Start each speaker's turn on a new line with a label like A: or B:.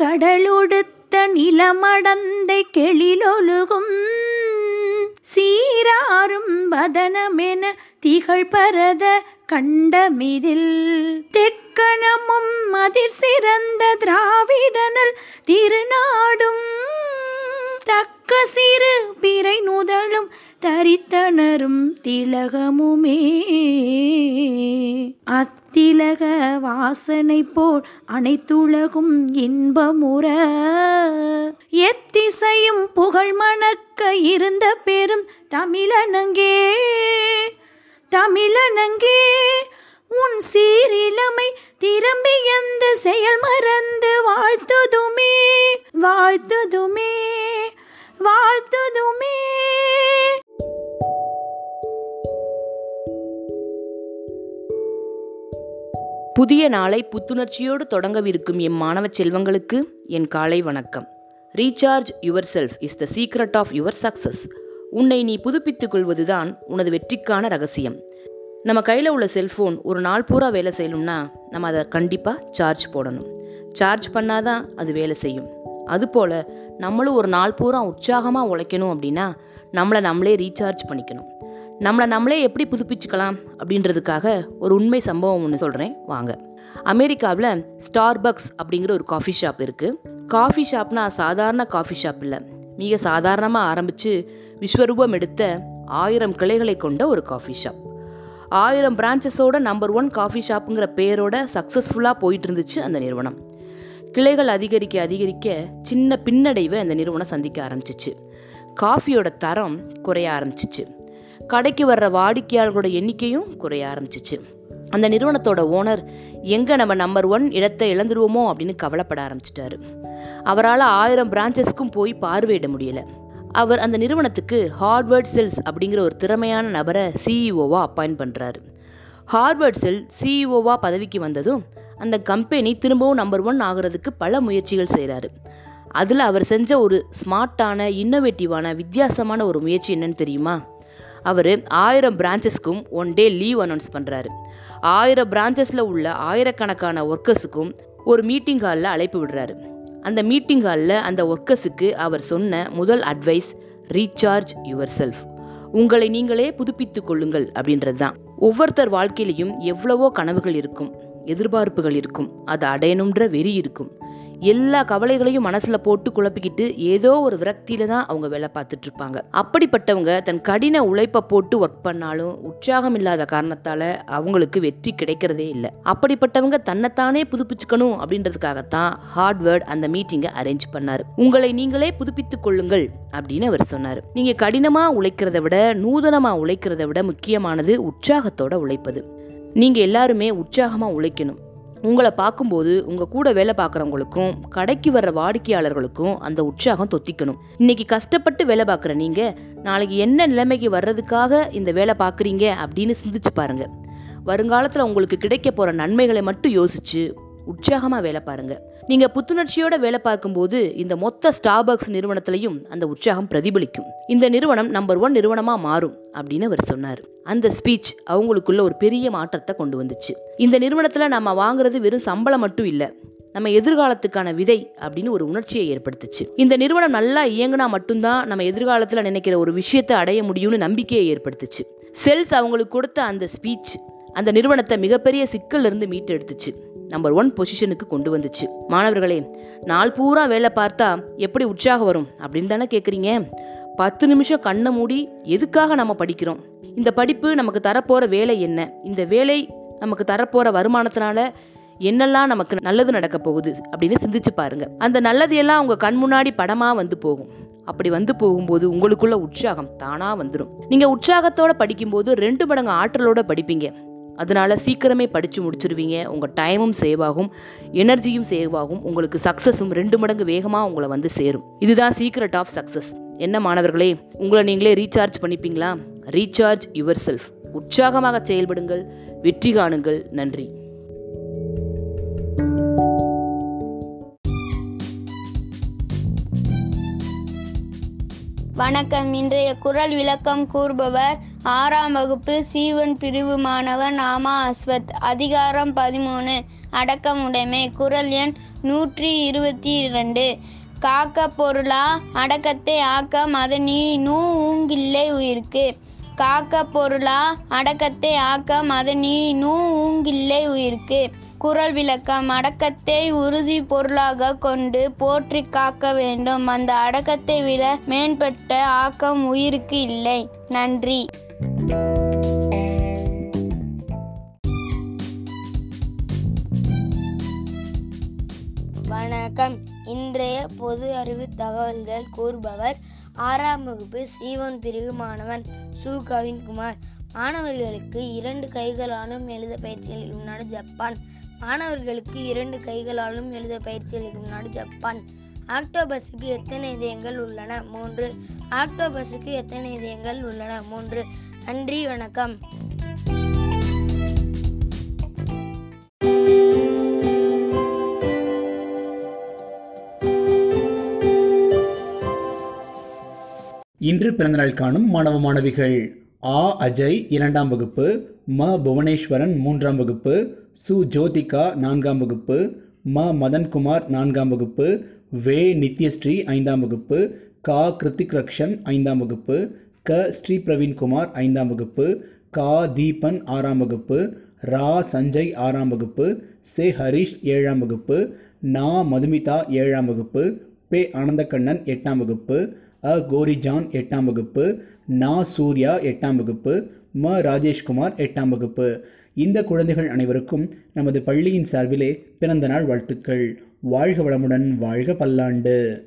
A: கடலொடுத்த நிலமடந்தை கெளிலொழுகும் சீராரும் வதனமென திகழ் பரத கண்டமிதில். தெக்கணமும் அதிர் சிறந்த திராவிடனல் திருநாடும் கசிறு சிறு பிறை நுதலும் தரித்தனரும் திலகமுமே. அத்திலக வாசனை போல் அனைத்துலகும் இன்பமுற. எத்திசையும் புகழ் மணக்க இருந்த பெரும் தமிழனங்கே. தமிழனங்கே உன் சீரிழமை திரும்பி எந்த செயல் மறந்து வாழ்த்துதுமே. வாழ்த்துதுமே. வாழ்த்துதுமே.
B: புதிய நாளை புத்துணர்ச்சியோடு தொடங்கவிருக்கும் எம் மாணவ செல்வங்களுக்கு என் காலை வணக்கம். Recharge yourself is the secret of your success உன்னை நீ புதுப்பித்துக் கொள்வதுதான் உனது வெற்றிக்கான ரகசியம். நம்ம கையில் உள்ள செல்ஃபோன் ஒரு நாள் பூரா வேலை செய்யணும்னா நம்ம அதை கண்டிப்பாக சார்ஜ் போடணும். சார்ஜ் பண்ணாதான் அது வேலை செய்யும். அதுபோல் நம்மளும் ஒரு நாள் பூரா உற்சாகமாக உழைக்கணும் அப்படின்னா நம்மளை நம்மளே ரீசார்ஜ் பண்ணிக்கணும். நம்மளை நம்மளே எப்படி புதுப்பிச்சுக்கலாம் அப்படின்றதுக்காக ஒரு உண்மை சம்பவம் ஒன்று சொல்கிறேன் வாங்க. அமெரிக்காவில் ஸ்டார்பக்ஸ் அப்படிங்கிற ஒரு காஃபி ஷாப் இருக்குது காஃபி ஷாப்னா சாதாரண காஃபி ஷாப் இல்லை. மிக சாதாரணமாக ஆரம்பித்து விஸ்வரூபம் எடுத்த ஆயிரம் கிளைகளை கொண்ட ஒரு காஃபி ஷாப் ஆயிரம் பிரான்ச்சஸோட நம்பர் ஒன் காஃபி ஷாப்புங்கிற பேரோட சக்ஸஸ்ஃபுல்லாக போயிட்டு இருந்துச்சு அந்த நிறுவனம். கிளைகள் அதிகரிக்க அதிகரிக்க சின்ன பின்னடைவை அந்த நிறுவனம் சந்திக்க ஆரம்பிச்சிச்சு. காஃபியோட தரம் குறைய ஆரம்பிச்சிச்சு. கடைக்கு வர்ற வாடிக்கையாளர்களோட எண்ணிக்கையும் குறைய ஆரம்பிச்சிச்சு. அந்த நிறுவனத்தோட ஓனர் எங்கே நம்ம நம்பர் ஒன் இடத்தை இழந்துருவோமோ? அப்படின்னு கவலைப்பட ஆரம்பிச்சிட்டாரு. அவரால் ஆயிரம் பிரான்ச்சஸ்க்கும் போய் பார்வையிட முடியல. அவர் அந்த நிறுவனத்துக்கு ஹார்வர்ட் செல்ஸ் அப்படிங்கிற ஒரு திறமையான நபரை சிஇஓவாக அப்பாயின்ட் பண்ணுறாரு ஹார்வர்ட் செல் சிஇஓவாக பதவிக்கு வந்ததும் அந்த கம்பெனி திரும்பவும் நம்பர் ஒன் ஆகிறதுக்கு பல முயற்சிகள் செய்கிறாரு அதில் அவர் செஞ்ச ஒரு ஸ்மார்ட்டான இன்னோவேட்டிவான வித்தியாசமான ஒரு முயற்சி என்னன்னு தெரியுமா? அவர் ஆயிரம் பிரான்ச்சஸ்க்கும் ஒன் டே லீவ் அனௌன்ஸ் பண்ணுறாரு ஆயிரம் பிரான்ச்சஸில் உள்ள ஆயிரக்கணக்கான ஒர்க்கர்ஸுக்கும் ஒரு மீட்டிங் ஹாலில் அழைப்பு விடுறாரு. அந்த மீட்டிங் ஹாலில் அந்த ஒர்க்கர்ஸுக்கு அவர் சொன்ன முதல் அட்வைஸ் ரீசார்ஜ் யுவர் செல்ஃப் உங்களை நீங்களே புதுப்பித்துக் கொள்ளுங்கள் அப்படின்றது தான் ஒவ்வொருத்தர் வாழ்க்கையிலையும் எவ்வளவோ கனவுகள் இருக்கும். எதிர்பார்ப்புகள் இருக்கும். அதை அடையணுன்ற வெறி இருக்கும். எல்லா கவலைகளையும் மனசுல போட்டு குழப்பிக்கிட்டு ஏதோ ஒரு விரக்தியில தான் அவங்க வேலை பார்த்துட்டு இருப்பாங்க. அப்படிப்பட்டவங்க தன் கடின உழைப்பை போட்டு ஒர்க் பண்ணாலும் உற்சாகம் இல்லாத காரணத்தால அவங்களுக்கு வெற்றி கிடைக்கிறதே இல்லை. அப்படிப்பட்டவங்க தன்னைத்தானே புதுப்பிச்சுக்கணும் அப்படின்றதுக்காகத்தான் ஹார்ட்வேர்ட் அந்த மீட்டிங்கை அரேஞ்ச் பண்ணாரு. உங்களை நீங்களே புதுப்பித்துக் கொள்ளுங்கள் அப்படின்னு அவர் சொன்னார். நீங்க கடினமா உழைக்கிறத விட நூதனமா உழைக்கிறத விட முக்கியமானது உற்சாகத்தோட உழைப்பது. நீங்கள் எல்லாருமே உற்சாகமாக உழைக்கணும். உங்களை பார்க்கும்போது உங்க கூட வேலை பார்க்குறவங்களுக்கும் கடைக்கு வர்ற வாடிக்கையாளர்களுக்கும் அந்த உற்சாகம் தொத்திக்கணும். இன்னைக்கு கஷ்டப்பட்டு வேலை பார்க்குற நீங்க நாளைக்கு என்ன நிலைமைக்கு வர்றதுக்காக இந்த வேலை பார்க்குறீங்க அப்படின்னு சிந்திச்சு பாருங்க. வருங்காலத்தில் உங்களுக்கு கிடைக்க போற நன்மைகளை மட்டும் யோசிச்சு உற்சாகமாக வேலை பாருங்க. நீங்க புத்துணர்ச்சியோட வேலை பார்க்கும்போது இந்த மொத்த ஸ்டார்பக்ஸ் நிறுவனத்திலையும் அந்த உற்சாகம் பிரதிபலிக்கும். இந்த நிறுவனம் நம்பர் ஒன் நிறுவனமா மாறும் அப்படின்னு அவர் சொன்னார். அந்த ஸ்பீச் அவங்களுக்குள்ள ஒரு பெரிய மாற்றத்தை கொண்டு வந்துச்சு. இந்த நிறுவனத்துல நம்ம வாங்குறது வெறும் சம்பளம் மட்டும் இல்லை நம்ம எதிர்காலத்துக்கான விதை அப்படின்னு ஒரு உணர்ச்சியை ஏற்படுத்துச்சு. இந்த நிறுவனம் நல்லா இயங்குனா மட்டும்தான் நம்ம எதிர்காலத்தில் நினைக்கிற ஒரு விஷயத்தை அடைய முடியும்னு நம்பிக்கையை ஏற்படுத்துச்சு. செல்ஸ் அவங்களுக்கு கொடுத்த அந்த ஸ்பீச் அந்த நிறுவனத்தை மிகப்பெரிய சிக்கல்ல இருந்து மீட்டு எடுத்துச்சு நம்பர் ஒன் பொசிஷனுக்கு கொண்டு வந்துச்சு. மாணவர்களே நாள் பூரா வேலை பார்த்தா எப்படி உற்சாகம் வரும் அப்படின்னு தானே கேட்குறீங்க பத்து நிமிஷம் கண்ணை மூடி எதுக்காக நம்ம படிக்கிறோம்? இந்த படிப்பு நமக்கு தரப்போகிற வேலை என்ன? இந்த வேலை நமக்கு தரப்போகிற வருமானத்தினால என்னெல்லாம் நமக்கு நல்லது நடக்க போகுது அப்படின்னு சிந்திச்சு பாருங்க. அந்த நல்லது எல்லாம் உங்க கண் முன்னாடி படமா வந்து போகும். அப்படி வந்து போகும்போது உங்களுக்குள்ள உற்சாகம் தானா வந்துடும் நீங்க உற்சாகத்தோட படிக்கும்போது ரெண்டு மடங்கு ஆற்றலோட படிப்பீங்க. அதனால் சீக்கிரமே படித்து முடிச்சிருவீங்க. உங்கள் டைமும் சேவ் ஆகும். எனர்ஜியும் சேவ் ஆகும். உங்களுக்கு சக்ஸஸும் ரெண்டு மடங்கு வேகமாக உங்களை வந்து சேரும். இதுதான் சீக்ரெட் ஆஃப் சக்ஸஸ் என்ன மாணவர்களே உங்களை நீங்களே ரீசார்ஜ் பண்ணிப்பீங்களா? ரீசார்ஜ் யுவர் செல்ஃப் உற்சாகமாக செயல்படுங்கள். வெற்றி காணுங்கள். நன்றி.
C: வணக்கம். இன்றைய குரல் விளக்கம் கூறுபவர் ஆறாம் வகுப்பு சீவன் பிரிவு மாணவன் நாமா அஸ்வத். அதிகாரம் பதிமூணு. அடக்கமுடைமை குரல் எண் நூற்றி இருபத்தி இரண்டு. காக்க பொருளா? அடக்கத்தை ஆக்க மதனி நூ ஊங்கில்லை உயிர்க்கு. காக்க பொருளா? அடக்கத்தை ஆக்க மதனி நூ ஊங்கில்லை உயிர்க்கு. குறள் விளக்கம். அடக்கத்தை உறுதி பொருளாக கொண்டு போற்றி காக்க வேண்டும். அந்த அடக்கத்தை விட மேம்பட்ட ஆக்கம் உயிருக்கு இல்லை. நன்றி.
D: வணக்கம். இன்றைய பொது அறிவு தகவல்கள் கூறுபவர் ஆறாம் வகுப்பு சீவன் பிரிவு மாணவன் சு. கவின்குமார். மாணவர்களுக்கு இரண்டு கைகளாலும் எழுத பயிற்சி அளிக்கும் நாடு ஜப்பான். மாணவர்களுக்கு இரண்டு கைகளாலும் எழுத பயிற்சி அளிக்கும் நாடு ஜப்பான். ஆக்டோபஸுக்கு எத்தனை இதயங்கள் உள்ளன? மூன்று. ஆக்டோபஸுக்கு எத்தனை இதயங்கள் உள்ளன? மூன்று. நன்றி வணக்கம்.
E: இன்று பிறந்தநாள் காணும் மாணவ மாணவிகள் ஆ அஜய் இரண்டாம் வகுப்பு ம புவனேஸ்வரன் மூன்றாம் வகுப்பு சு ஜோதிகா நான்காம் வகுப்பு ம மதன்குமார் நான்காம் வகுப்பு வே நித்யஸ்ரீ ஐந்தாம் வகுப்பு கா கிருத்திக் ரக்ஷன் ஐந்தாம் வகுப்பு க. ஸ்ரீ பிரவீன்குமார் ஐந்தாம் வகுப்பு கா. தீபன் ஆறாம் வகுப்பு ரா. சஞ்சய் ஆறாம் வகுப்பு சே. ஹரிஷ் ஏழாம் வகுப்பு நா. மதுமிதா ஏழாம் வகுப்பு பே. ஆனந்தக்கண்ணன் எட்டாம் வகுப்பு அ. கோரிஜான் எட்டாம் வகுப்பு நா. சூர்யா எட்டாம் வகுப்பு ம. ராஜேஷ்குமார் எட்டாம் வகுப்பு. இந்த குழந்தைகள் அனைவருக்கும் நமது பள்ளியின் சார்பிலே பிறந்தநாள் வாழ்த்துக்கள். வாழ்க வளமுடன் வாழ்க பல்லாண்டு.